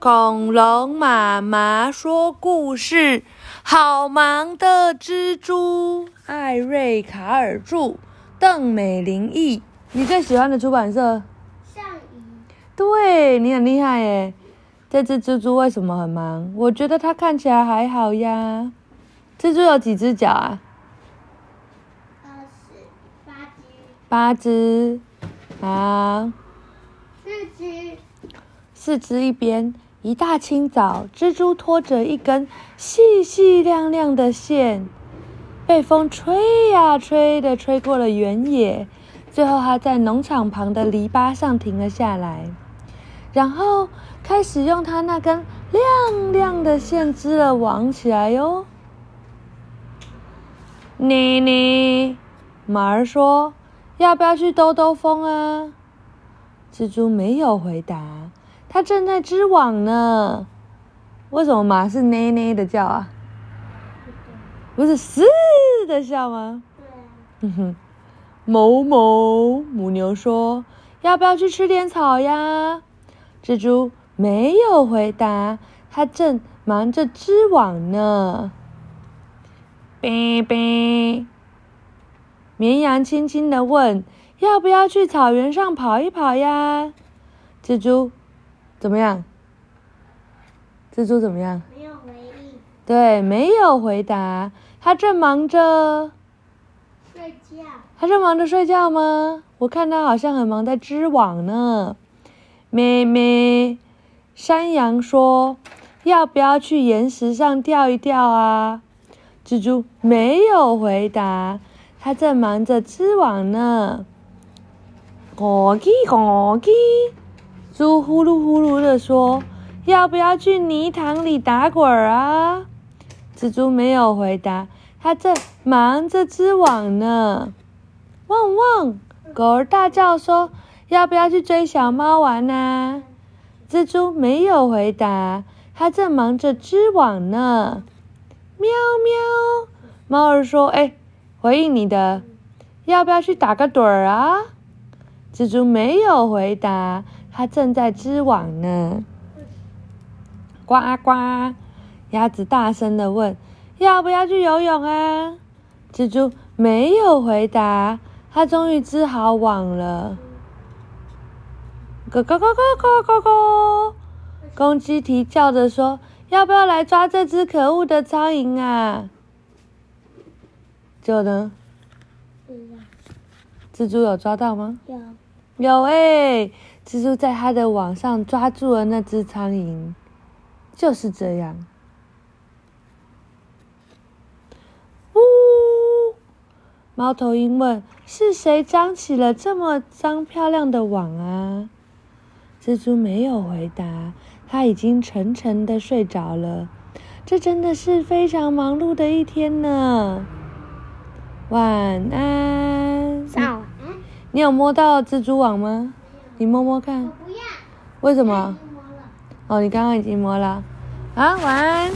恐龙妈妈说故事，好忙的蜘蛛。艾瑞卡尔著，邓美玲译。你最喜欢的出版社？上移。对你很厉害耶。这只蜘蛛为什么很忙？我觉得它看起来还好呀。蜘蛛有几只脚啊？二十八只。八只。好。四只。四只一边。一大清早，蜘蛛拖着一根细细亮亮的线，被风吹呀吹的，吹过了原野。最后，它在农场旁的篱笆上停了下来，然后开始用它那根亮亮的线织了网起来哟。妮妮，马儿说：“要不要去兜兜风啊？”蜘蛛没有回答。它正在织网呢，为什么马是呢呢的叫啊？不是嘶的笑吗？对。哼，某某母牛说：“要不要去吃点草呀？”蜘蛛没有回答，它正忙着织网呢。哔哔，绵羊轻轻的问：“要不要去草原上跑一跑呀？”蜘蛛。怎么样？蜘蛛怎么样？没有回应。对，没有回答。他正忙着睡觉。他正忙着睡觉吗？我看他好像很忙在织网呢。妹妹，山羊说：“要不要去岩石上吊一吊啊？”蜘蛛没有回答，他正忙着织网呢。咕叽咕叽。猪呼噜呼噜的说：“要不要去泥塘里打滚啊？”蜘蛛没有回答，它正忙着织网呢。汪汪！狗儿大叫说：“要不要去追小猫玩呢？”蜘蛛没有回答，它正忙着织网呢。喵喵！猫儿说：“哎，回应你的，要不要去打个盹儿啊？”蜘蛛没有回答。它正在织网呢，呱呱！鸭子大声的问：“要不要去游泳啊？”蜘蛛没有回答。它终于织好网了。咯咯咯咯咯咯咯！公鸡啼叫着说：“要不要来抓这只可恶的苍蝇啊？”就呢？蜘蛛有抓到吗？有。有哎。蜘蛛在它的网上抓住了那只苍蝇，就是这样。呜！猫头鹰问：“是谁张起了这么张漂亮的网啊？”蜘蛛没有回答，它已经沉沉的睡着了。这真的是非常忙碌的一天呢。晚安。早安。你有摸到蜘蛛网吗？你摸摸看，我不要。为什么？哦，你刚刚已经摸了。啊，晚安。